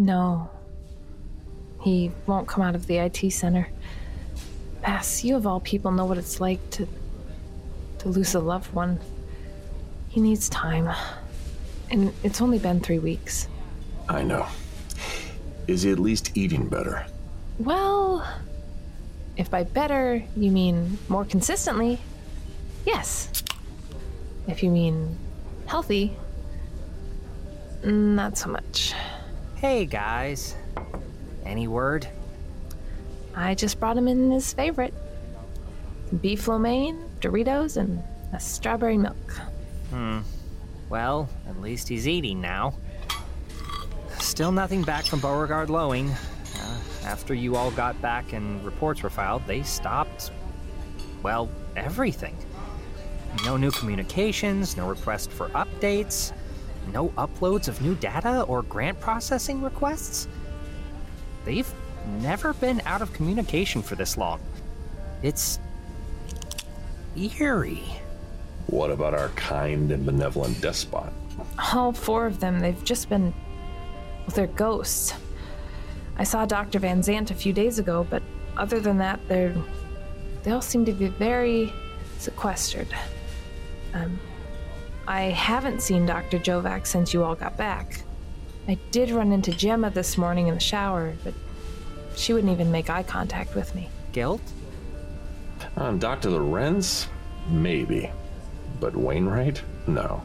No. He won't come out of the IT center. Bass, you of all people know what it's like to to lose a loved one. He needs time. And it's only been three weeks. I know. Is he at least eating better? Well, if by better you mean more consistently, yes. If you mean healthy, not so much. Hey guys. Any word? I just brought him in his favorite beef lo mein, Doritos, and a strawberry milk. Hmm. Well, at least he's eating now. Still nothing back from Beauregard Lowing. Uh, after you all got back and reports were filed, they stopped. Well, everything. No new communications, no request for updates, no uploads of new data or grant processing requests. They've never been out of communication for this long. It's eerie. What about our kind and benevolent despot? All four of them, they've just been. Well, they're ghosts. I saw Dr. Van Zant a few days ago, but other than that, they're. They all seem to be very sequestered. Um, I haven't seen Dr. Jovac since you all got back. I did run into Gemma this morning in the shower, but she wouldn't even make eye contact with me. Guilt? Um, Dr. Lorenz? Maybe. But Wainwright? No.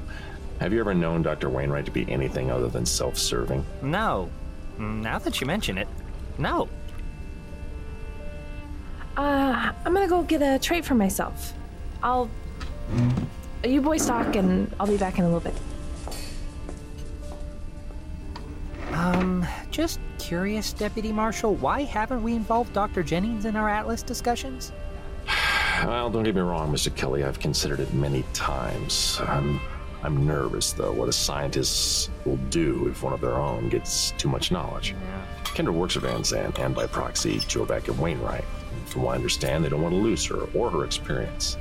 Have you ever known Dr. Wainwright to be anything other than self serving? No. Now that you mention it, no. Uh, I'm gonna go get a tray for myself. I'll. You boys talk, and I'll be back in a little bit. Um, just curious, Deputy Marshal, why haven't we involved Dr. Jennings in our Atlas discussions? Well, don't get me wrong, Mr. Kelly. I've considered it many times. I'm, I'm nervous, though, what a scientist will do if one of their own gets too much knowledge. Yeah. Kendra works at Van Zandt and by proxy, Jovac and Wainwright. From what I understand, they don't want to lose her or her experience.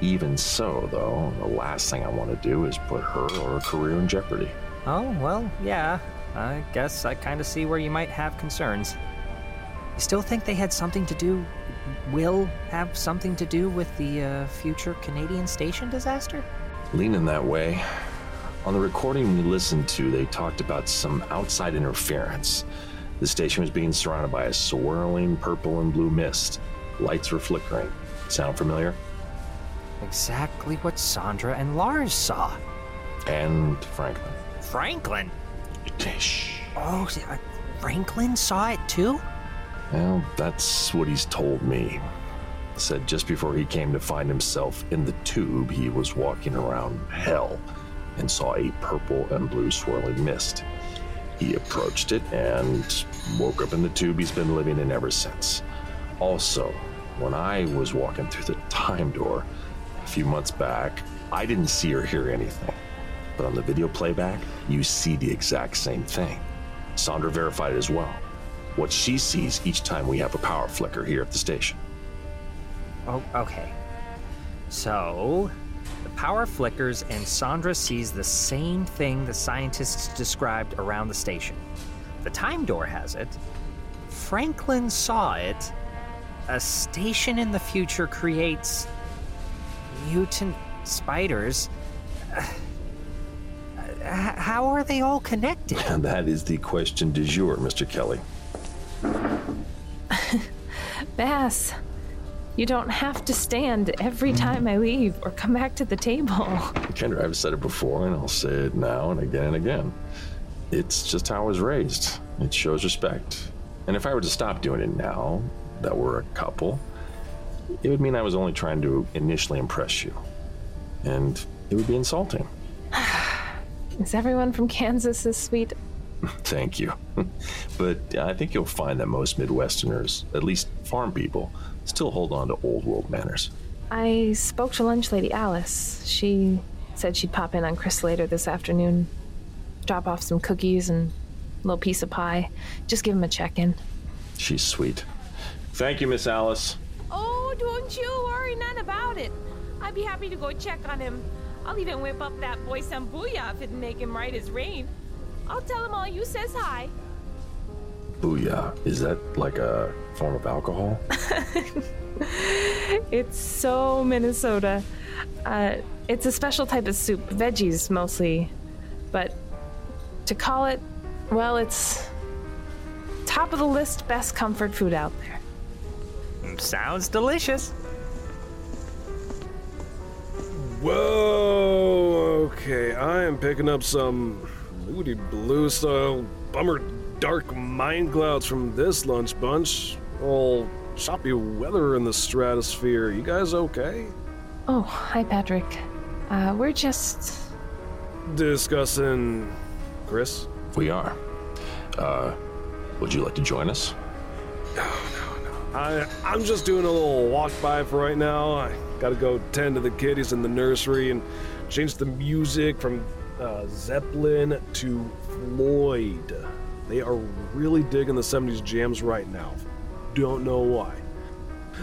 Even so, though, the last thing I want to do is put her or her career in jeopardy. Oh, well, yeah. I guess I kind of see where you might have concerns. You still think they had something to do, will have something to do with the uh, future Canadian station disaster? Leaning that way. On the recording we listened to, they talked about some outside interference. The station was being surrounded by a swirling purple and blue mist. Lights were flickering. Sound familiar? Exactly what Sandra and Lars saw. And Franklin. Franklin? Shh. Oh, uh, Franklin saw it too? Well, that's what he's told me. Said just before he came to find himself in the tube, he was walking around hell and saw a purple and blue swirling mist. He approached it and woke up in the tube he's been living in ever since. Also, when I was walking through the time door few months back, I didn't see or hear anything. But on the video playback, you see the exact same thing. Sandra verified it as well. What she sees each time we have a power flicker here at the station. Oh, okay. So, the power flickers, and Sandra sees the same thing the scientists described around the station. The time door has it. Franklin saw it. A station in the future creates mutant spiders. Uh, how are they all connected? That is the question du jour, Mr. Kelly. Bass, you don't have to stand every time I leave or come back to the table. Kendra, I've said it before and I'll say it now and again and again. It's just how I was raised. It shows respect. And if I were to stop doing it now, that we're a couple, it would mean I was only trying to initially impress you. And it would be insulting. Is everyone from Kansas this sweet? Thank you. but I think you'll find that most Midwesterners, at least farm people, still hold on to old world manners. I spoke to lunch lady Alice. She said she'd pop in on Chris later this afternoon, drop off some cookies and a little piece of pie. Just give him a check in. She's sweet. Thank you, Miss Alice. Oh, don't you worry none about it. I'd be happy to go check on him. I'll even whip up that boy some booyah if it'd make him right as rain. I'll tell him all you says hi. Booyah. Is that like a form of alcohol? It's so Minnesota. Uh, it's a special type of soup, veggies mostly. But to call it, well, it's top of the list best comfort food out there. Sounds delicious. Whoa, okay, I am picking up some moody blue style bummer dark mind clouds from this lunch bunch. All choppy weather in the stratosphere. You guys okay? Oh, hi, Patrick. Uh, we're just. Discussing Chris? We are. Uh, would you like to join us? I I'm just doing a little walk by for right now. I gotta go tend to the kiddies in the nursery and change the music from uh, Zeppelin to Floyd. They are really digging the 70s jams right now. Don't know why.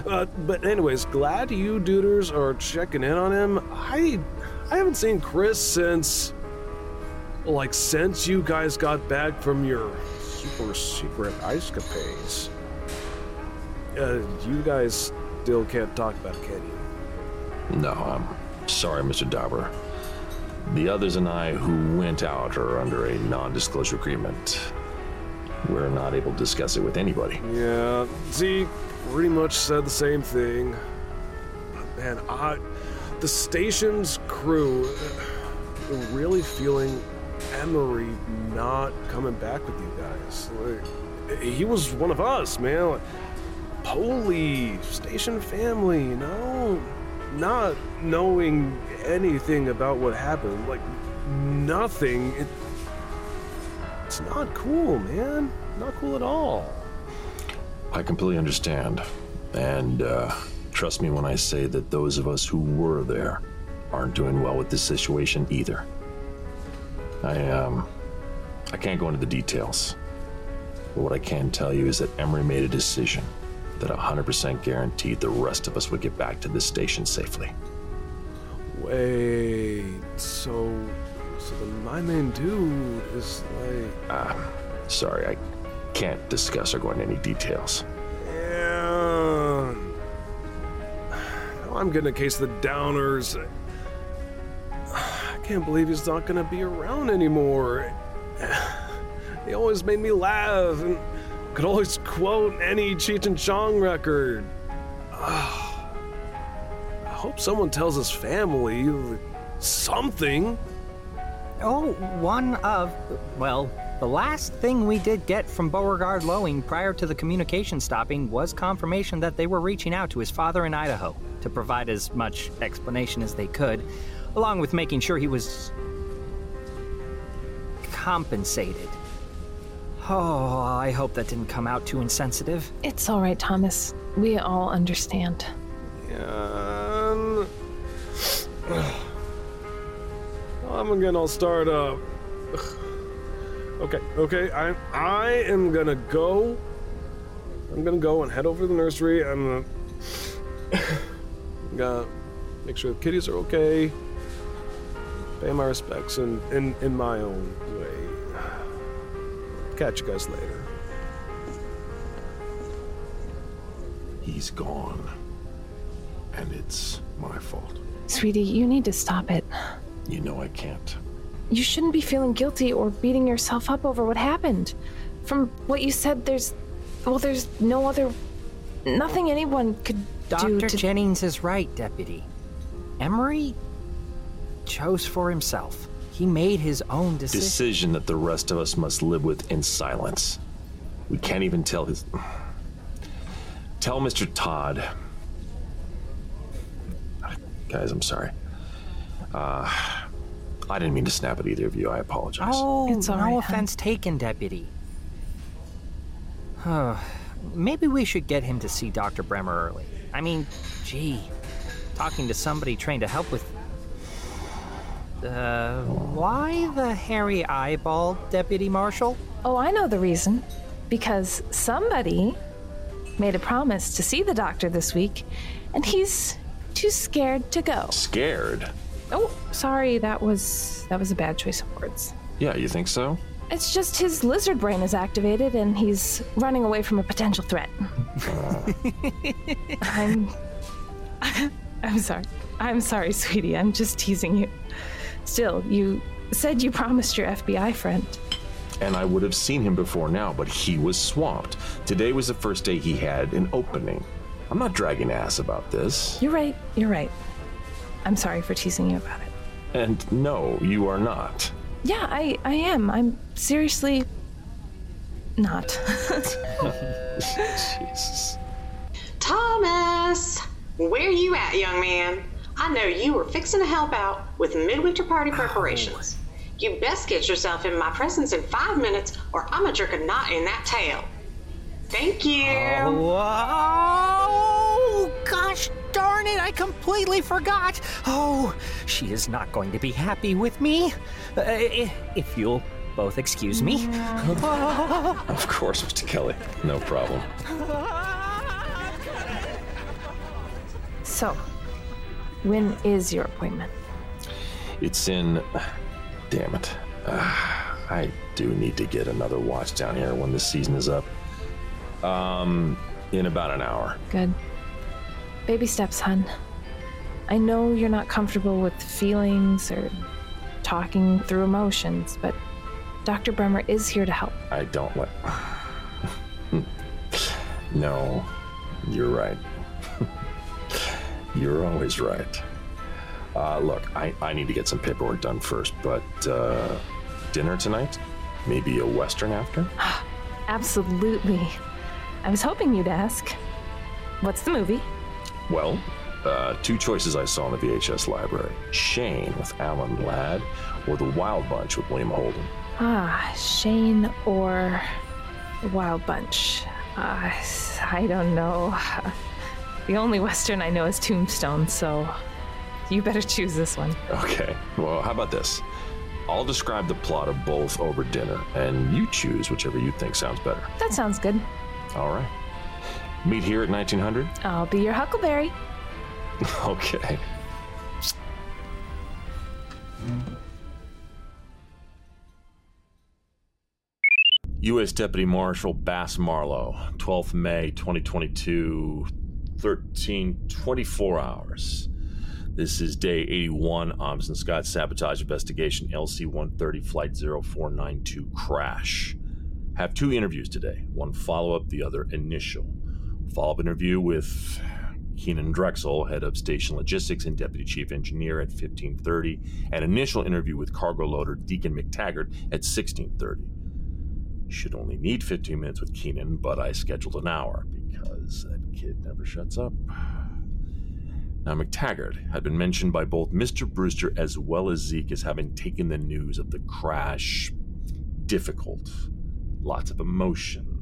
Uh, but anyways, glad you duders are checking in on him. I I haven't seen Chris since like since you guys got back from your super secret ice capades. Uh, you guys still can't talk about it, can you? No, I'm sorry, Mr. Dauber. The others and I who went out are under a non disclosure agreement. We're not able to discuss it with anybody. Yeah, Zeke pretty much said the same thing. But man, I, the station's crew, uh, really feeling Emery not coming back with you guys. Like, he was one of us, man. Like, holy station family, you know? Not knowing anything about what happened, like nothing. It, it's not cool, man. Not cool at all. I completely understand. And uh, trust me when I say that those of us who were there aren't doing well with this situation either. I, um, I can't go into the details. But what I can tell you is that Emery made a decision that 100% guaranteed the rest of us would get back to this station safely. Wait, so so my main dude is like Uh, sorry, I can't discuss or go into any details. yeah. Now I'm getting a case of the downers. I can't believe he's not gonna be around anymore. He always made me laugh and could always quote any Cheech and Chong record. Ah. I hope someone tells his family something. Oh, one of, well, the last thing we did get from Beauregard Lowing prior to the communication stopping was confirmation that they were reaching out to his father in Idaho to provide as much explanation as they could, along with making sure he was compensated. Oh, I hope that didn't come out too insensitive. It's all right, Thomas. We all understand. And I'm gonna start. up. Uh, okay, okay, I I am gonna go. I'm gonna go and head over to the nursery. I'm gonna, gonna make sure the kitties are okay. Pay my respects in, in, in my own way. Catch you guys later. He's gone. And it's my fault. Sweetie, you need to stop it. You know I can't. You shouldn't be feeling guilty or beating yourself up over what happened. From what you said, there's. Well, there's no other. Nothing anyone could do Dr. to. Jennings is right, Deputy. Emery chose for himself. He made his own decision. Decision that the rest of us must live with in silence. We can't even tell his. Tell Mr. Todd. Guys, I'm sorry. Uh, I didn't mean to snap at either of you. I apologize. Oh, It's all no right, hon. offense taken, Deputy. Huh. Maybe we should get him to see Dr. Bremmer early. I mean, gee, talking to somebody trained to help with. Uh, why the hairy eyeball, Deputy Marshal? Oh, I know the reason. Because somebody made a promise to see the doctor this week, and he's too scared to go. Scared? Oh, sorry, that was that was a bad choice of words. Yeah, you think so? It's just his lizard brain is activated and he's running away from a potential threat. I'm. I'm sorry. I'm sorry, sweetie. I'm just teasing you. Still, you said you promised your FBI friend. And I would have seen him before now, but he was swamped. Today was the first day he had an opening. I'm not dragging ass about this. You're right. You're right. I'm sorry for teasing you about it. And no, you are not. Yeah, I, I am. I'm seriously not. Jesus. Thomas, where are you at, young man? I know you were fixing to help out with midwinter party preparations. You best get yourself in my presence in five minutes, or I'm a jerk a knot in that tail. Thank you. Oh, gosh darn it, I completely forgot. Oh, she is not going to be happy with me. Uh, if you'll both excuse me. Of course, Mr. Kelly. No problem. so, when is your appointment? It's in. Damn it. Ah, I do need to get another watch down here when the season is up. Um, in about an hour. Good. Baby steps, hun. I know you're not comfortable with feelings or talking through emotions, but Dr. Bremmer is here to help. I don't let. no, you're right. You're always right. Uh, look, I, I need to get some paperwork done first, but uh, dinner tonight? Maybe a Western after? Absolutely. I was hoping you'd ask. What's the movie? Well, uh, two choices I saw in the VHS library Shane with Alan Ladd, or The Wild Bunch with William Holden. Ah, Shane or the Wild Bunch. Uh, I don't know. The only Western I know is Tombstone, so you better choose this one. Okay, well, how about this? I'll describe the plot of both over dinner, and you choose whichever you think sounds better. That sounds good. All right. Meet here at 1900? I'll be your Huckleberry. Okay. U.S. Deputy Marshal Bass Marlowe, 12th May 2022, 1324 hours. This is day 81, Amundsen-Scott Sabotage Investigation, LC 130, Flight 0492 crash. Have two interviews today one follow up, the other initial. Follow up interview with Keenan Drexel, head of station logistics and deputy chief engineer at 1530, and initial interview with cargo loader Deacon McTaggart at 1630. Should only need 15 minutes with Keenan, but I scheduled an hour that kid never shuts up. Now, McTaggart had been mentioned by both Mr. Brewster as well as Zeke as having taken the news of the crash difficult. Lots of emotion.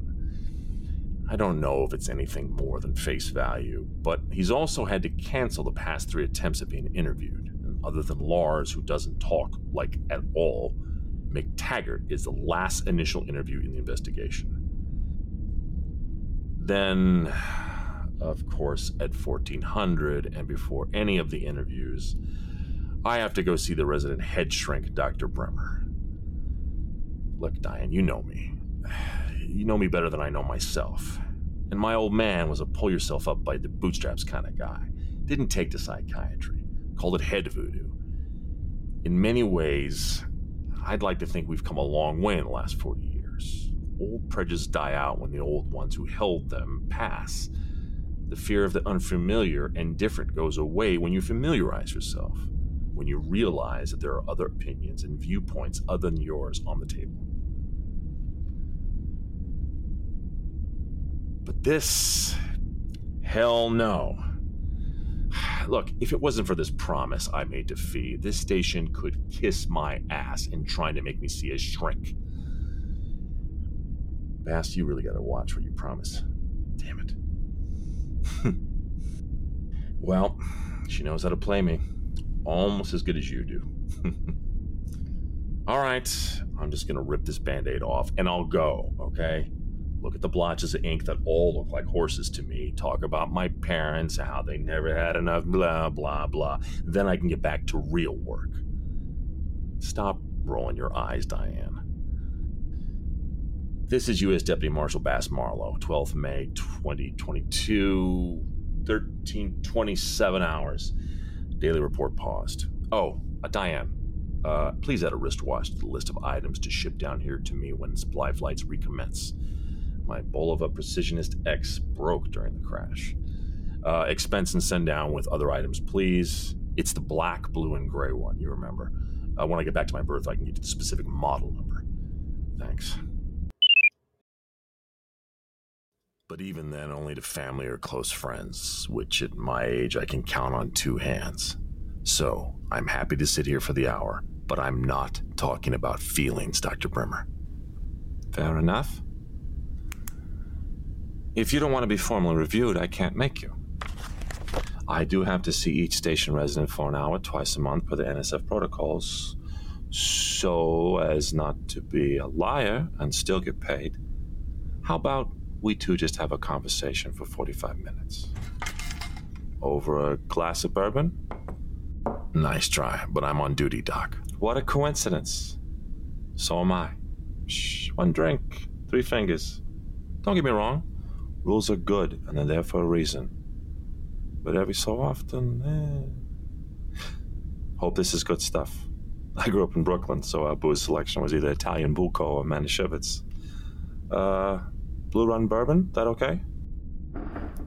I don't know if it's anything more than face value, but he's also had to cancel the past three attempts at being interviewed. And other than Lars, who doesn't talk like at all, McTaggart is the last initial interview in the investigation. Then, of course, at 1400 and before any of the interviews, I have to go see the resident head shrink, Dr. Bremmer. Look, Diane, you know me. You know me better than I know myself. And my old man was a pull yourself up by the bootstraps kind of guy. Didn't take to psychiatry, called it head voodoo. In many ways, I'd like to think we've come a long way in the last 40 years. Old prejudices die out when the old ones who held them pass. The fear of the unfamiliar and different goes away when you familiarize yourself, when you realize that there are other opinions and viewpoints other than yours on the table. But this, hell no. Look, if it wasn't for this promise I made to Fee, this station could kiss my ass in trying to make me see a shrink. Bass, you really gotta watch what you promise. Damn it. well, she knows how to play me. Almost as good as you do. All right, I'm just gonna rip this band aid off and I'll go, okay? Look at the blotches of ink that all look like horses to me. Talk about my parents, how they never had enough, blah, blah, blah. Then I can get back to real work. Stop rolling your eyes, Diane. This is U.S. Deputy Marshal Bass Marlowe, 12th May 2022, 1327 hours. Daily report paused. Oh, uh, Diane, uh, please add a wristwatch to the list of items to ship down here to me when supply flights recommence. My Bulova Precisionist X broke during the crash. Uh, expense and send down with other items, please. It's the black, blue, and gray one, you remember. Uh, when I get back to my berth, I can get you the specific model number. Thanks. But even then, only to family or close friends, which at my age I can count on two hands. So, I'm happy to sit here for the hour, but I'm not talking about feelings, Dr. Bremmer. Fair enough. If you don't want to be formally reviewed, I can't make you. I do have to see each station resident for an hour twice a month per the NSF protocols, so as not to be a liar and still get paid. How about we two just have a conversation for 45 minutes? Over a glass of bourbon? Nice try, but I'm on duty, Doc. What a coincidence. So am I. Shh, one drink, three fingers. Don't get me wrong, rules are good and they're there for a reason. But every so often, eh. Hope this is good stuff. I grew up in Brooklyn, so our booze selection was either Italian Buco or Manischewitz. Uh, Blue Run bourbon, that okay?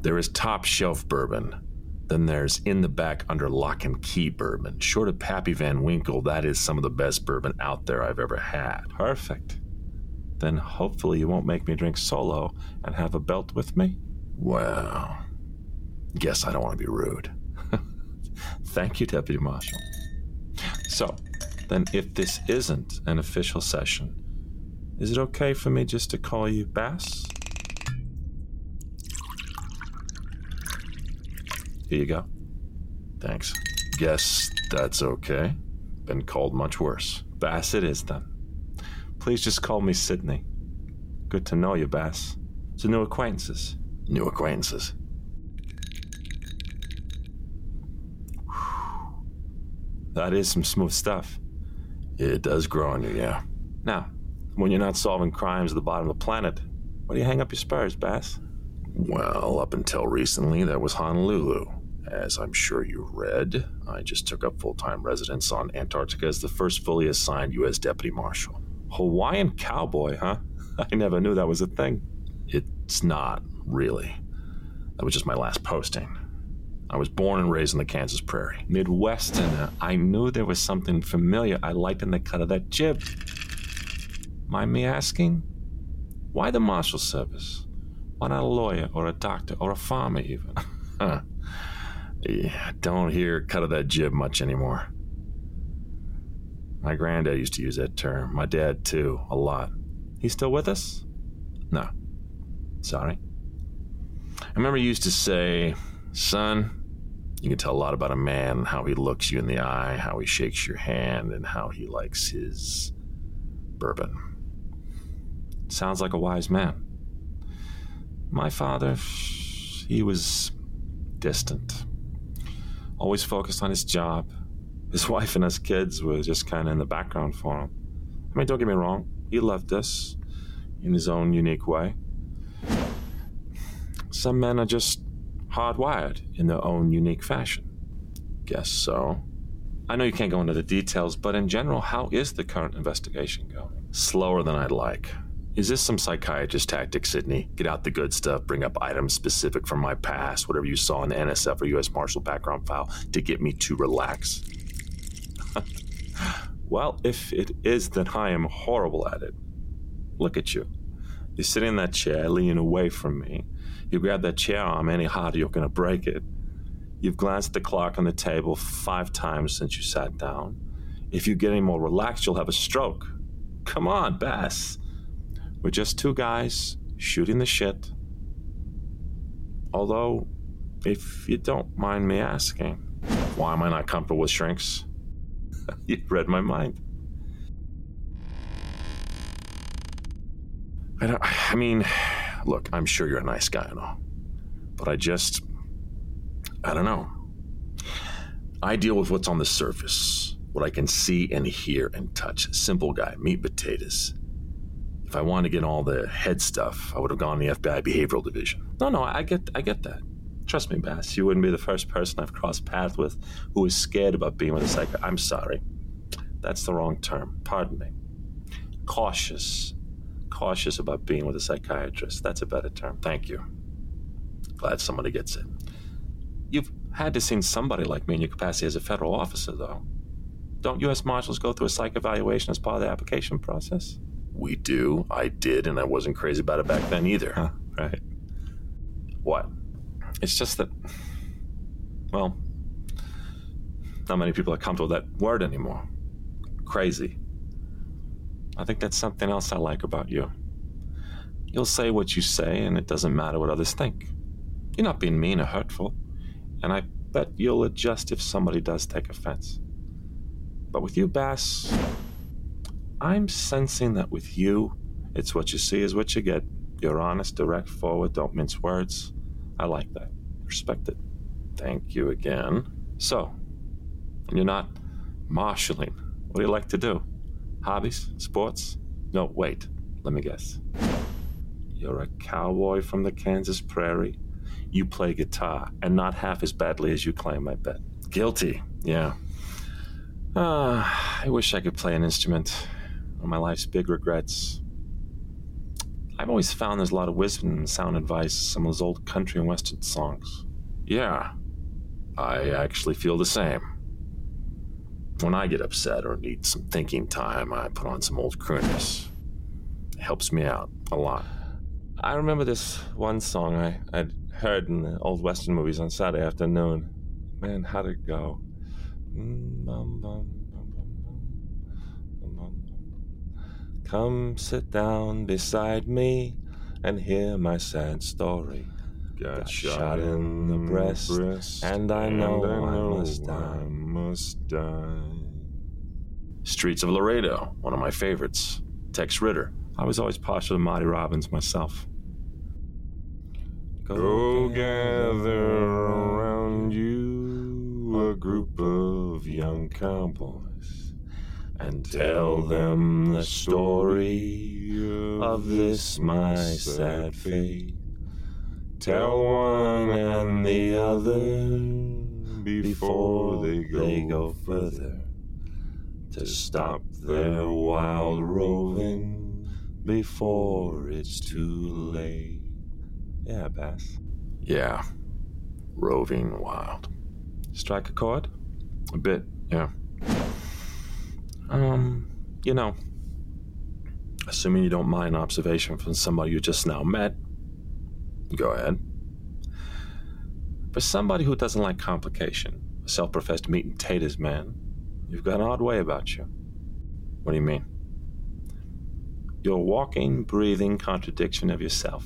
There is top shelf bourbon. Then there's in the back under lock and key bourbon. Short of Pappy Van Winkle, that is some of the best bourbon out there I've ever had. Perfect. Then hopefully you won't make me drink solo and have a belt with me? Well, guess I don't want to be rude. Thank you, Deputy Marshal. So, then if this isn't an official session, is it okay for me just to call you Bass? Here you go. Thanks. Guess that's okay. Been called much worse. Bass it is then. Please just call me Sydney. Good to know you, Bass. It's new acquaintances. New acquaintances. That is some smooth stuff. It does grow on you, yeah. Now, when you're not solving crimes at the bottom of the planet, why do you hang up your spurs, Bass? Well, up until recently, that was Honolulu. As I'm sure you read, I just took up full time residence on Antarctica as the first fully assigned U.S. Deputy Marshal. Hawaiian cowboy, huh? I never knew that was a thing. It's not, really. That was just my last posting. I was born and raised in the Kansas prairie. Midwesterner, uh, I knew there was something familiar I liked in the cut of that jib. Mind me asking? Why the Marshal Service? Why not a lawyer or a doctor or a farmer, even? Yeah, don't hear cut of that jib much anymore. My granddad used to use that term. My dad, too, a lot. He's still with us? No. Sorry. I remember he used to say, Son, you can tell a lot about a man, how he looks you in the eye, how he shakes your hand, and how he likes his bourbon. Sounds like a wise man. My father, he was distant, always focused on his job. His wife and his kids were just kind of in the background for him. I mean, don't get me wrong, he loved us in his own unique way. Some men are just hardwired in their own unique fashion. Guess so. I know you can't go into the details, but in general, how is the current investigation going? Slower than I'd like. Is this some psychiatrist tactic, Sydney? Get out the good stuff, bring up items specific from my past, whatever you saw in the NSF or U.S. Marshal background file, to get me to relax? well, if it is, then I am horrible at it. Look at you. You're sitting in that chair, leaning away from me. You grab that chair arm any harder, you're going to break it. You've glanced at the clock on the table five times since you sat down. If you get any more relaxed, you'll have a stroke. Come on, Bass. We're just two guys shooting the shit. Although, if you don't mind me asking, why am I not comfortable with shrinks? you read my mind. I, don't, I mean, look, I'm sure you're a nice guy and all, but I just, I don't know. I deal with what's on the surface, what I can see and hear and touch. Simple guy, meat potatoes. If I wanted to get all the head stuff, I would have gone to the FBI behavioral division. No, no, I get, I get that. Trust me, Bass. You wouldn't be the first person I've crossed paths with who is scared about being with a psycho. I'm sorry. That's the wrong term. Pardon me. Cautious. Cautious about being with a psychiatrist. That's a better term. Thank you. Glad somebody gets it. You've had to seen somebody like me in your capacity as a federal officer, though. Don't U.S. Marshals go through a psych evaluation as part of the application process? We do. I did, and I wasn't crazy about it back then either. Huh, right. What? It's just that, well, not many people are comfortable with that word anymore. Crazy. I think that's something else I like about you. You'll say what you say, and it doesn't matter what others think. You're not being mean or hurtful, and I bet you'll adjust if somebody does take offense. But with you, Bass, I'm sensing that with you, it's what you see is what you get. You're honest, direct, forward, don't mince words. I like that. Respect it. Thank you again. So, you're not marshaling. What do you like to do? Hobbies? Sports? No, wait. Let me guess. You're a cowboy from the Kansas prairie. You play guitar, and not half as badly as you claim, I bet. Guilty. Yeah. Ah, I wish I could play an instrument. My life's big regrets. I've always found there's a lot of wisdom and sound advice in some of those old country and western songs. Yeah. I actually feel the same. When I get upset or need some thinking time, I put on some old crooners. It helps me out a lot. I remember this one song I, I'd heard in the old western movies on Saturday afternoon. Man, how'd it go? Mm, Come sit down beside me and hear my sad story. Got, Got shot in the breast, and I know I must die. I must die. Streets of Laredo, one of my favorites. Tex Ritter. I was always partial to Marty Robbins myself. Go gather around you a group of young cowboys and tell them the story of this my sad fate. Tell one and the other before they go, they go further to stop their wild roving before it's too late. Yeah, Bass. Yeah. Roving wild. Strike a chord? A bit, yeah. Um, you know, assuming you don't mind observation from somebody you just now met, Go ahead. for somebody who doesn't like complication, a self professed meat and taters man, you've got an odd way about you. What do you mean? You're a walking, breathing contradiction of yourself.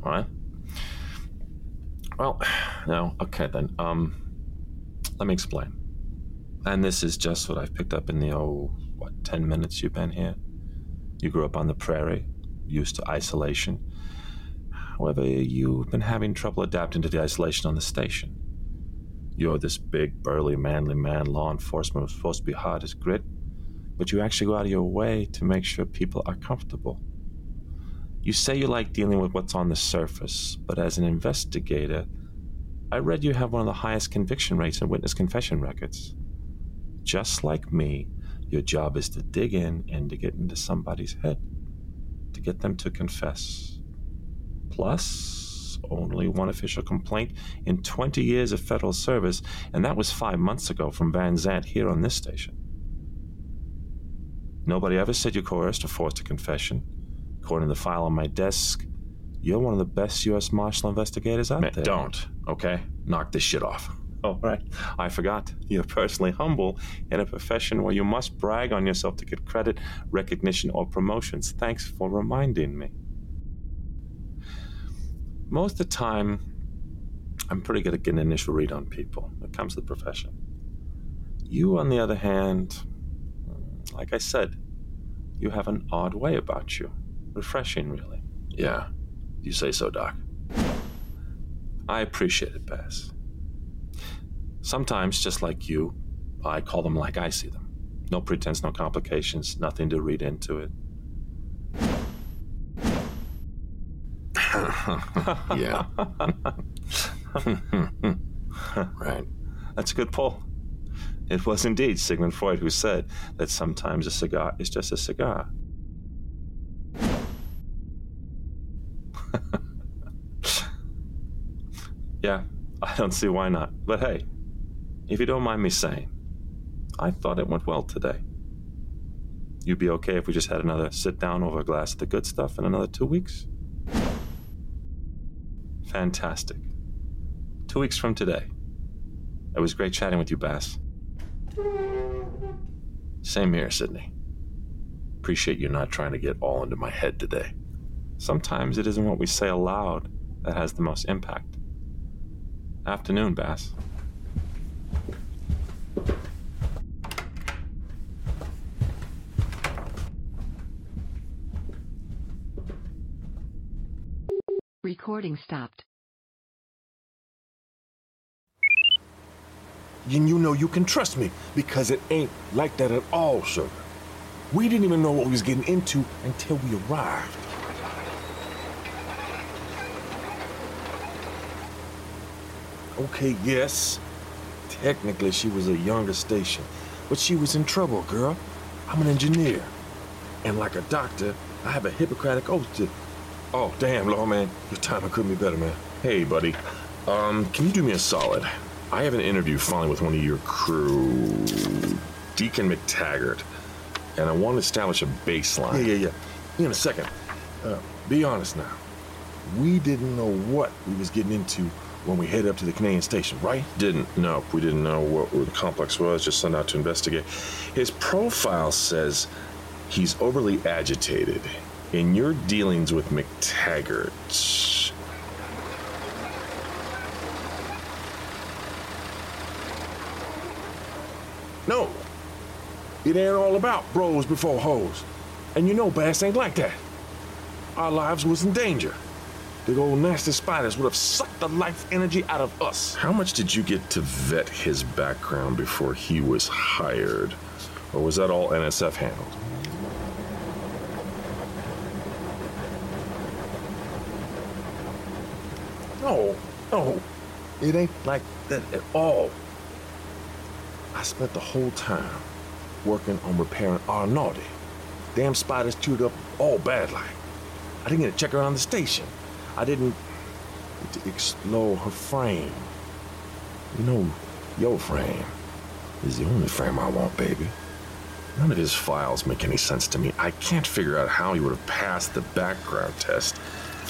What? Well, no, okay then. Um, let me explain. And this is just what I've picked up in the oh, what, 10 minutes you've been here. You grew up on the prairie, used to isolation. However, you've been having trouble adapting to the isolation on the station. You're this big, burly, manly man. Law enforcement was supposed to be hard as grit, but you actually go out of your way to make sure people are comfortable. You say you like dealing with what's on the surface, but as an investigator, I read you have one of the highest conviction rates in witness confession records. Just like me, your job is to dig in and to get into somebody's head, to get them to confess. Plus, only one official complaint in 20 years of federal service, and that was five months ago from Van Zant here on this station. Nobody ever said you coerced or forced a confession. According to the file on my desk, you're one of the best U.S. Marshal investigators out Man, there. don't, okay? Knock this shit off. Oh, right. I forgot. You're personally humble in a profession where you must brag on yourself to get credit, recognition, or promotions. Thanks for reminding me. Most of the time, I'm pretty good at getting an initial read on people when it comes to the profession. You, on the other hand, like I said, you have an odd way about you. Refreshing, really. Yeah, you say so, Doc. I appreciate it, Bass. Sometimes, just like you, I call them like I see them. No pretense, no complications, nothing to read into it. yeah. right. That's a good pull. It was indeed Sigmund Freud who said that sometimes a cigar is just a cigar. yeah, I don't see why not. But hey, if you don't mind me saying, I thought it went well today. You'd be okay if we just had another sit down over a glass of the good stuff in another two weeks? Fantastic. Two weeks from today. It was great chatting with you, Bass. Same here, Sydney. Appreciate you not trying to get all into my head today. Sometimes it isn't what we say aloud that has the most impact. Afternoon, Bass. Recording stopped. And you know you can trust me because it ain't like that at all, sugar. We didn't even know what we was getting into until we arrived. Okay, yes. Technically, she was a younger station, but she was in trouble, girl. I'm an engineer. And like a doctor, I have a Hippocratic oath to. Oh, damn, lawman. Your timing couldn't be better, man. Hey, buddy. Um, can you do me a solid? I have an interview finally with one of your crew, Deacon McTaggart, and I want to establish a baseline. Yeah, yeah, yeah. In a second. Uh, be honest now. We didn't know what we was getting into when we headed up to the Canadian station, right? Didn't. No, we didn't know what the complex was. Just sent out to investigate. His profile says he's overly agitated. In your dealings with McTaggart, No. It ain't all about bros before hoes. And you know Bass ain't like that. Our lives was in danger. Big old nasty spiders would have sucked the life energy out of us. how much did you get to vet his background before he was hired? Or was that all NSF handled? No. It ain't like that at all. I spent the whole time working on repairing naughty. Damn spiders chewed up all bad like. I didn't get to check around the station. I didn't to explore her frame. You know, your frame is the only frame I want, baby. None of his files make any sense to me. I can't figure out how he would have passed the background test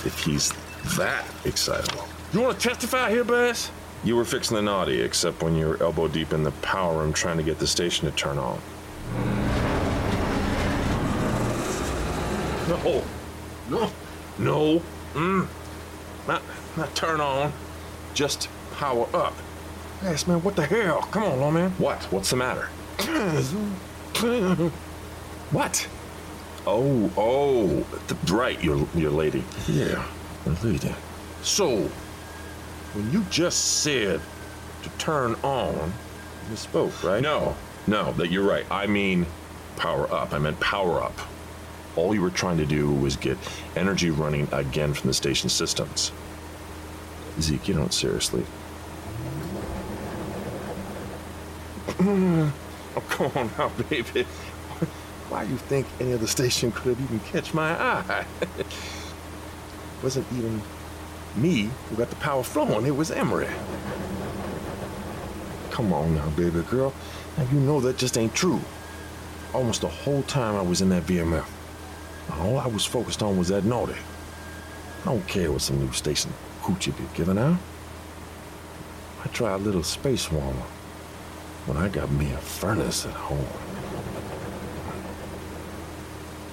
if he's that excitable. You want to testify here, Bass? You were fixing the naughty, except when you were elbow deep in the power room trying to get the station to turn on. No, no, no. Mm. Not, not turn on. Just power up. Yes, man. What the hell? Come on, lawman. What? What's the matter? What? Oh, oh, the, right, your your lady. Yeah, the lady. So, when you just said to turn on, you spoke, right? No, no, that you're right. I mean, power up. I meant power up. All you were trying to do was get energy running again from the station systems. Zeke, you don't seriously. Oh, come on now, baby. Why do you think any other station could have even catch my eye? Wasn't even me who got the power flowing. It was Emery. Come on now, baby girl. Now you know that just ain't true. Almost the whole time I was in that VMF, all I was focused on was that naughty. I don't care what some new station hoochie be giving out. I try a little space warmer when I got me a furnace at home.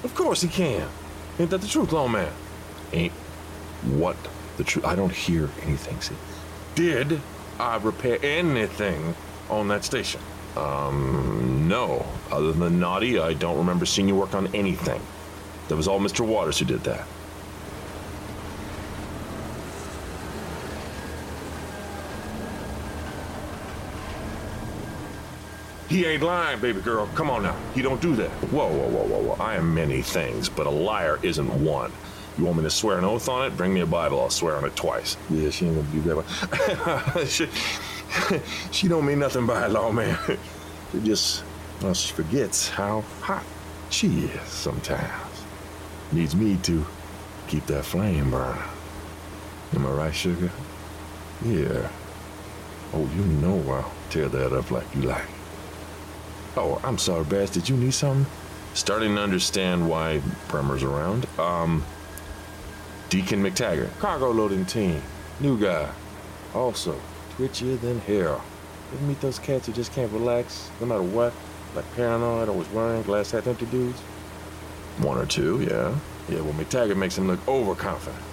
Of course he can. Ain't that the truth, long man? Ain't what the truth? I don't hear anything. See, Did I repair anything on that station? um, no. Other than naughty, I don't remember seeing you work on anything. That was all Mr. Waters who did that. He ain't lying, baby girl. Come on now. He don't do that. Whoa, whoa, whoa, whoa, whoa. I am many things, but a liar isn't one. You want me to swear an oath on it? Bring me a Bible. I'll swear on it twice. Yeah, she ain't gonna do that one. she, she don't mean nothing by it, lawman. She just, well, she forgets how hot she is sometimes. Needs me to keep that flame burning. Am I right, sugar? Yeah. Oh, you know I'll tear that up like you like. Oh, I'm sorry, Bass. Did you need something? Starting to understand why Bremmer's around. Um, Deacon McTaggart, cargo loading team, new guy. Also, twitchier than hell. Ever meet those cats who just can't relax, no matter what? Like paranoid, always worrying, glass half empty dudes? One or two, yeah. Yeah, well, McTaggart makes him look overconfident.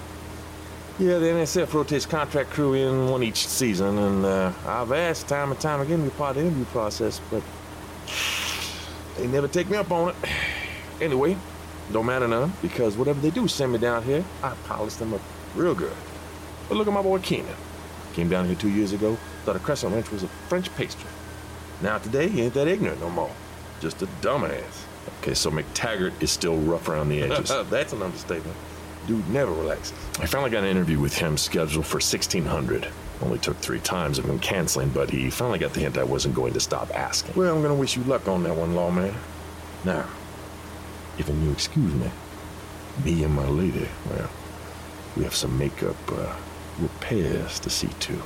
Yeah, the NSF rotates contract crew in one each season, and uh, I've asked time and time again to be part of the interview process, but they never take me up on it. Anyway, don't matter none, because whatever they do send me down here, I polish them up real good. But look at my boy Keenan. Came down here two years ago, thought a crescent wrench was a French pastry. Now today, he ain't that ignorant no more. Just a dumbass. Okay, so McTaggart is still rough around the edges. That's an understatement. Dude never relaxes. I finally got an interview with him scheduled for 1600. Only took three times of him canceling, but he finally got the hint I wasn't going to stop asking. Well, I'm gonna wish you luck on that one, lawman. Now, if you excuse me, me and my lady, well, we have some makeup uh, repairs to see to.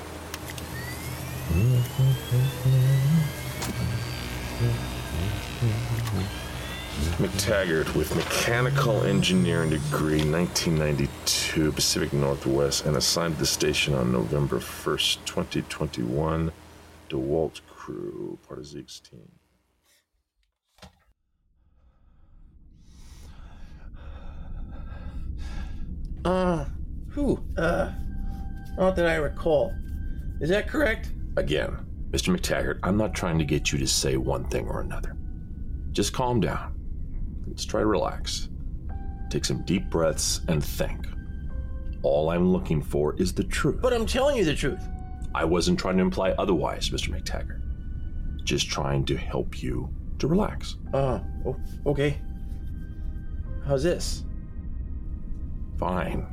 McTaggart with mechanical engineering degree, 1992, Pacific Northwest, and assigned to the station on November 1st, 2021. DeWalt crew, part of Zeke's team. Uh, who? Uh, not that I recall. Is that correct? Again, Mr. McTaggart, I'm not trying to get you to say one thing or another. Just calm down. Let's try to relax. Take some deep breaths and think. All I'm looking for is the truth. But I'm telling you the truth. I wasn't trying to imply otherwise, Mr. McTaggart. Just trying to help you to relax. Uh, oh, okay. How's this? Fine.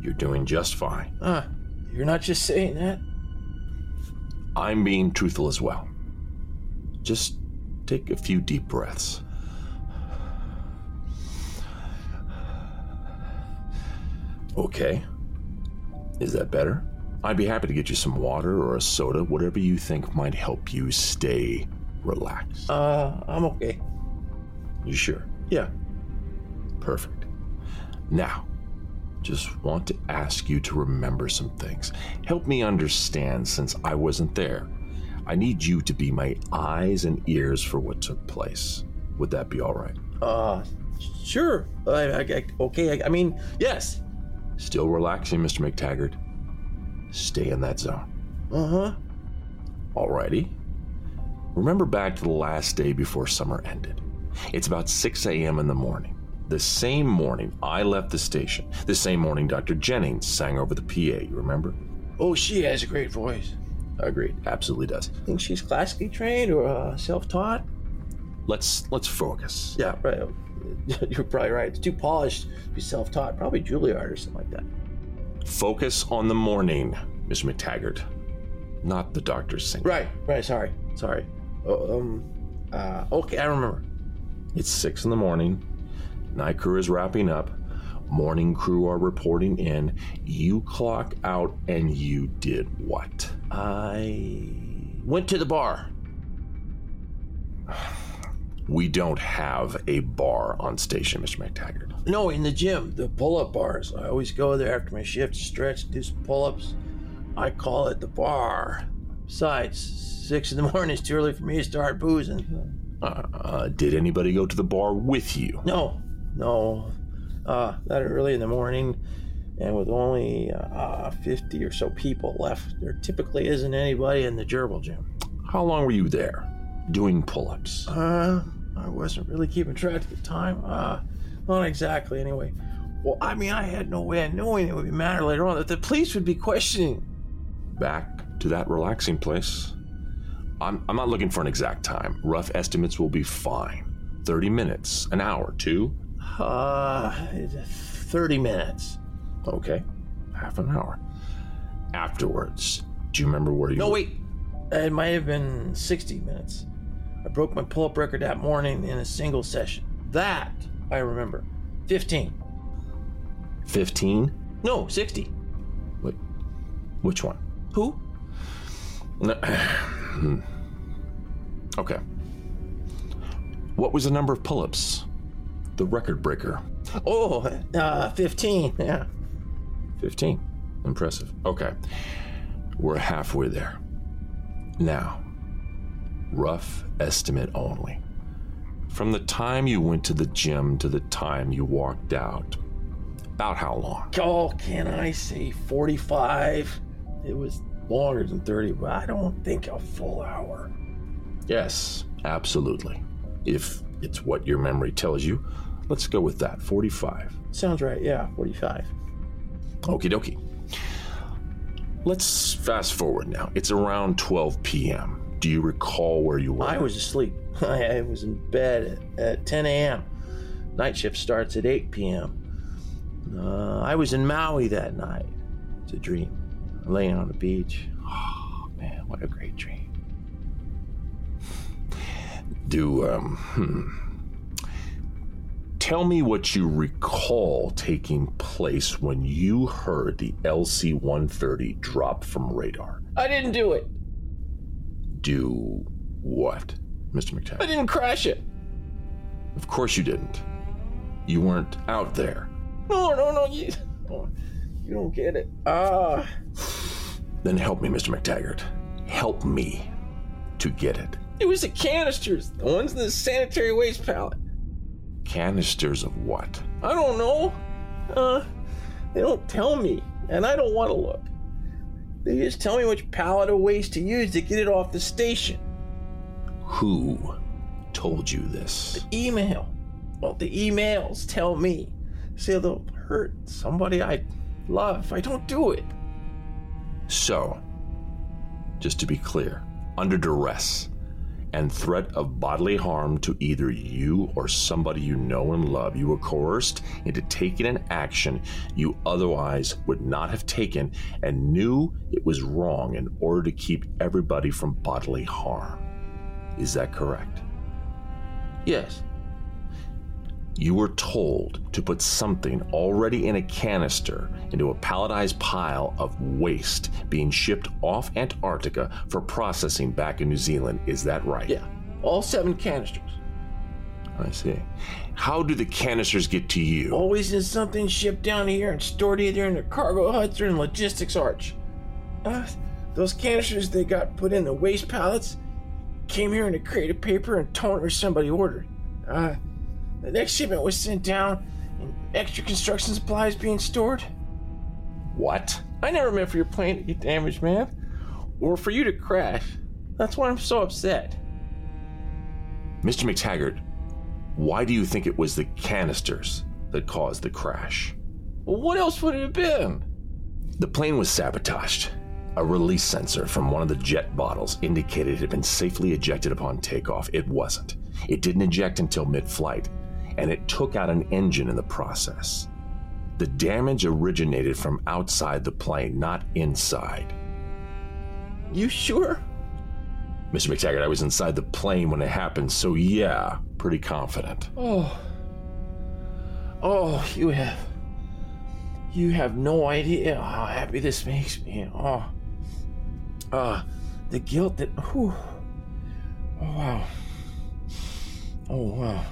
You're doing just fine. Ah, you're not just saying that? I'm being truthful as well. Just take a few deep breaths. Okay. Is that better? I'd be happy to get you some water or a soda, whatever you think might help you stay relaxed. Uh, I'm okay. You sure? Yeah. Perfect. Now, just want to ask you to remember some things. Help me understand since I wasn't there. I need you to be my eyes and ears for what took place. Would that be all right? Uh, sure. I, I, I okay. I, I mean, yes. Still relaxing, Mr. McTaggart. Stay in that zone. Uh huh. Alrighty. Remember back to the last day before summer ended. It's about 6 a.m. in the morning. The same morning I left the station. The same morning Dr. Jennings sang over the PA, you remember? Oh, she has a great voice. Agreed. Absolutely does. Think she's classically trained or uh, self-taught? Let's let's focus. Yeah, right. You're probably right. It's too polished to be self-taught. Probably Juilliard or something like that. Focus on the morning, Mr. McTaggart. Not the doctor's singing. Right, right. Sorry, sorry. Oh, um, uh, okay, I remember. It's six in the morning. Night crew is wrapping up. Morning crew are reporting in. You clock out and you did what? I went to the bar. We don't have a bar on station, Mr. McTaggart. No, in the gym, the pull-up bars. I always go there after my shift, stretch, do some pull-ups. I call it the bar. Besides, six in the morning is too early for me to start boozing. Uh, uh, did anybody go to the bar with you? No, no, uh, that early in the morning, and with only uh, 50 or so people left, there typically isn't anybody in the gerbil gym. How long were you there? Doing pull ups? Uh, I wasn't really keeping track at the time. Uh, not exactly, anyway. Well, I mean, I had no way of knowing it would matter later on that the police would be questioning. Back to that relaxing place. I'm, I'm not looking for an exact time. Rough estimates will be fine. 30 minutes, an hour, two? Uh, 30 minutes. Okay, half an hour. Afterwards, do you remember where you No, were? wait. It might have been 60 minutes. I broke my pull up record that morning in a single session. That I remember. 15. 15? No, 60. Wait, which one? Who? No- Hmm. okay. What was the number of pull ups? The record breaker. Oh, uh, 15. Yeah. 15. Impressive. Okay. We're halfway there. Now, rough estimate only. From the time you went to the gym to the time you walked out, about how long? Oh, can I say 45? It was longer than 30, but I don't think a full hour. Yes, absolutely. If it's what your memory tells you, let's go with that 45. Sounds right, yeah, 45. Okie dokie. Let's fast forward now. It's around 12 p.m. Do you recall where you were? I was asleep. I was in bed at, at 10 a.m. Night shift starts at 8 p.m. Uh, I was in Maui that night. It's a dream. Laying on the beach. Oh, man, what a great Do, um, hmm. Tell me what you recall taking place when you heard the LC 130 drop from radar. I didn't do it. Do what, Mr. McTaggart? I didn't crash it. Of course you didn't. You weren't out there. No, no, no. You, you don't get it. Ah. Then help me, Mr. McTaggart. Help me to get it. It was the canisters, the ones in the sanitary waste pallet. Canisters of what? I don't know. Uh, they don't tell me, and I don't want to look. They just tell me which pallet of waste to use to get it off the station. Who told you this? The email. Well, the emails tell me. Say they'll hurt somebody I love if I don't do it. So, just to be clear, under duress and threat of bodily harm to either you or somebody you know and love, you were coerced into taking an action you otherwise would not have taken and knew it was wrong in order to keep everybody from bodily harm. Is that correct? Yes. You were told to put something already in a canister into a palletized pile of waste being shipped off Antarctica for processing back in New Zealand. Is that right? Yeah. All seven canisters. I see. How do the canisters get to you? Always in something shipped down here and stored either in the cargo huts or in logistics arch. Uh, those canisters they got put in the waste pallets came here in a crate of paper and toner somebody ordered. Uh, the next shipment was sent down and extra construction supplies being stored. What? I never meant for your plane to get damaged, man. Or for you to crash. That's why I'm so upset. Mr. McTaggart, why do you think it was the canisters that caused the crash? Well, what else would it have been? The plane was sabotaged. A release sensor from one of the jet bottles indicated it had been safely ejected upon takeoff. It wasn't. It didn't eject until mid flight, and it took out an engine in the process. The damage originated from outside the plane, not inside. You sure? Mr. McTaggart, I was inside the plane when it happened, so yeah, pretty confident. Oh. Oh, you have. You have no idea how happy this makes me. Oh. Uh, the guilt that. Whew. Oh, wow. Oh, wow.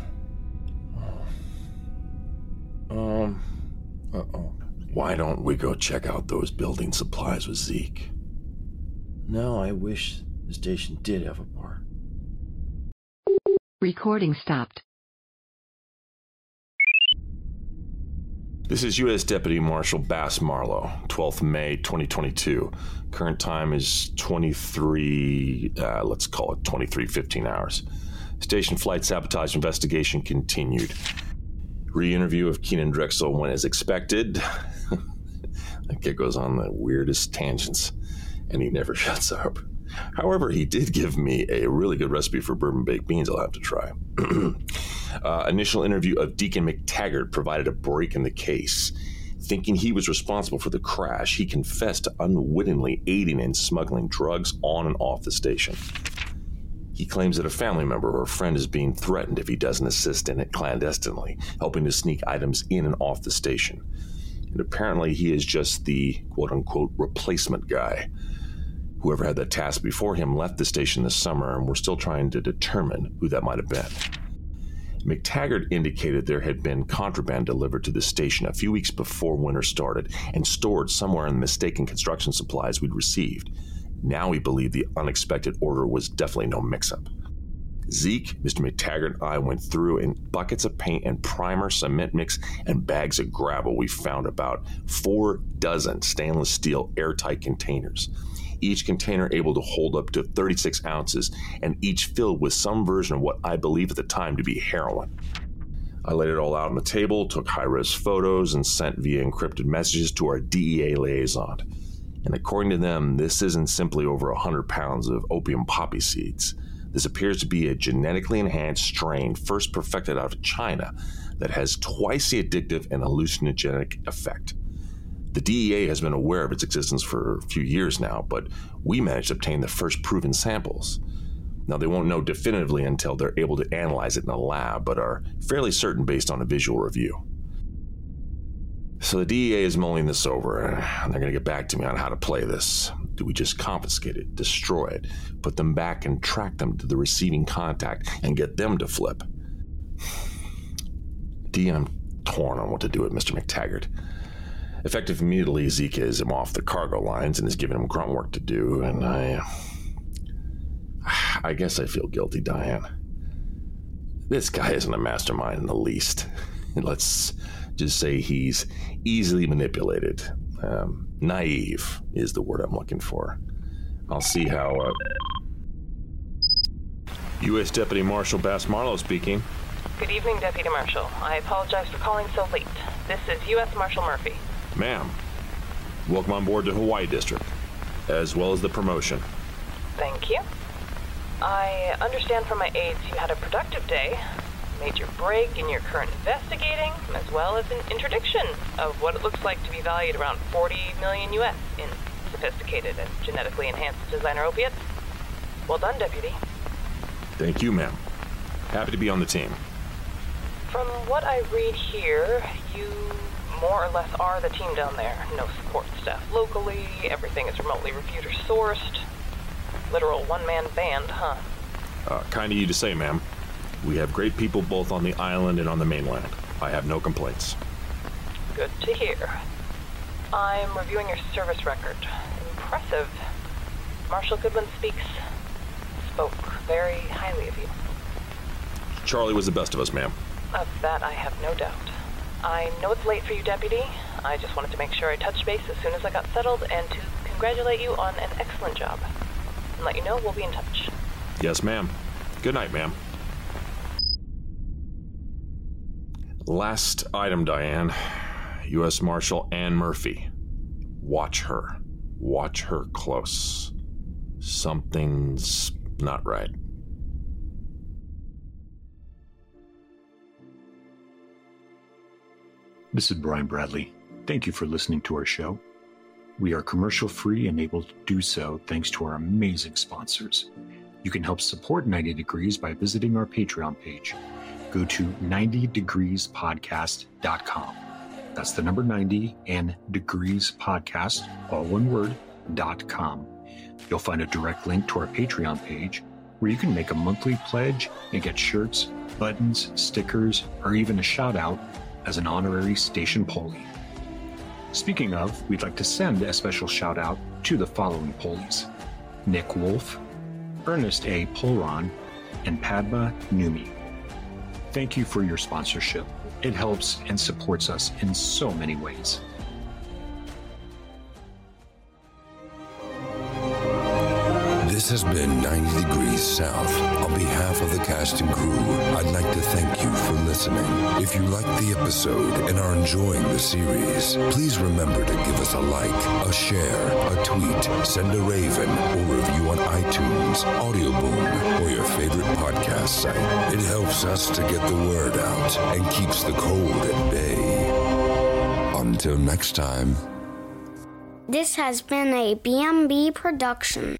Um, uh oh. Why don't we go check out those building supplies with Zeke? No, I wish the station did have a bar. Recording stopped. This is U.S. Deputy Marshal Bass Marlowe, 12th May 2022. Current time is 23, uh, let's call it 2315 hours. Station flight sabotage investigation continued. Re interview of Keenan Drexel went as expected. that kid goes on the weirdest tangents, and he never shuts up. However, he did give me a really good recipe for bourbon baked beans I'll have to try. uh, initial interview of Deacon McTaggart provided a break in the case. Thinking he was responsible for the crash, he confessed to unwittingly aiding and smuggling drugs on and off the station. He claims that a family member or a friend is being threatened if he doesn't assist in it clandestinely, helping to sneak items in and off the station. And apparently, he is just the quote unquote replacement guy. Whoever had that task before him left the station this summer, and we're still trying to determine who that might have been. McTaggart indicated there had been contraband delivered to the station a few weeks before winter started and stored somewhere in the mistaken construction supplies we'd received. Now we believe the unexpected order was definitely no mix up. Zeke, Mr. McTaggart, and I went through in buckets of paint and primer, cement mix, and bags of gravel. We found about four dozen stainless steel airtight containers each container able to hold up to 36 ounces, and each filled with some version of what I believe at the time to be heroin. I laid it all out on the table, took high res photos, and sent via encrypted messages to our DEA liaison. And according to them, this isn't simply over 100 pounds of opium poppy seeds. This appears to be a genetically enhanced strain first perfected out of China that has twice the addictive and hallucinogenic effect. The DEA has been aware of its existence for a few years now, but we managed to obtain the first proven samples. Now, they won't know definitively until they're able to analyze it in a lab, but are fairly certain based on a visual review. So the DEA is mulling this over, and they're going to get back to me on how to play this. Do we just confiscate it, destroy it, put them back and track them to the receiving contact and get them to flip? D, I'm torn on what to do with Mr. McTaggart. Effective immediately, Zeke is him off the cargo lines and is giving him grunt work to do, and I. I guess I feel guilty, Diane. This guy isn't a mastermind in the least. Let's just say he's easily manipulated. Um, naive is the word I'm looking for. I'll see how. Uh... U.S. Deputy Marshal Bass Marlowe speaking. Good evening, Deputy Marshal. I apologize for calling so late. This is U.S. Marshal Murphy. Ma'am, welcome on board to Hawaii District, as well as the promotion. Thank you. I understand from my aides you had a productive day, made your break in your current investigating, as well as an interdiction of what it looks like to be valued around 40 million US in sophisticated and genetically enhanced designer opiates. Well done, Deputy. Thank you, ma'am. Happy to be on the team. From what I read here, you more or less are the team down there. No support staff locally, everything is remotely reviewed or sourced. Literal one man band, huh? Uh, kind of you to say, ma'am. We have great people both on the island and on the mainland. I have no complaints. Good to hear. I'm reviewing your service record. Impressive. Marshal Goodwin speaks. Spoke very highly of you. Charlie was the best of us, ma'am. Of that I have no doubt. I know it's late for you, Deputy. I just wanted to make sure I touched base as soon as I got settled and to congratulate you on an excellent job. And let you know we'll be in touch. Yes, ma'am. Good night, ma'am. Last item, Diane. U.S. Marshal Anne Murphy. Watch her. Watch her close. Something's not right. This is Brian Bradley. Thank you for listening to our show. We are commercial free and able to do so thanks to our amazing sponsors. You can help support 90 Degrees by visiting our Patreon page. Go to 90degreespodcast.com. That's the number 90 and degrees podcast, all one word, dot com. You'll find a direct link to our Patreon page where you can make a monthly pledge and get shirts, buttons, stickers, or even a shout out as an honorary station Polie. Speaking of, we'd like to send a special shout out to the following Polies Nick Wolf, Ernest A. Polron, and Padma Numi. Thank you for your sponsorship. It helps and supports us in so many ways. Has been 90 Degrees South. On behalf of the cast and crew, I'd like to thank you for listening. If you liked the episode and are enjoying the series, please remember to give us a like, a share, a tweet, send a raven, or review on iTunes, Audioboom, or your favorite podcast site. It helps us to get the word out and keeps the cold at bay. Until next time. This has been a BMB production.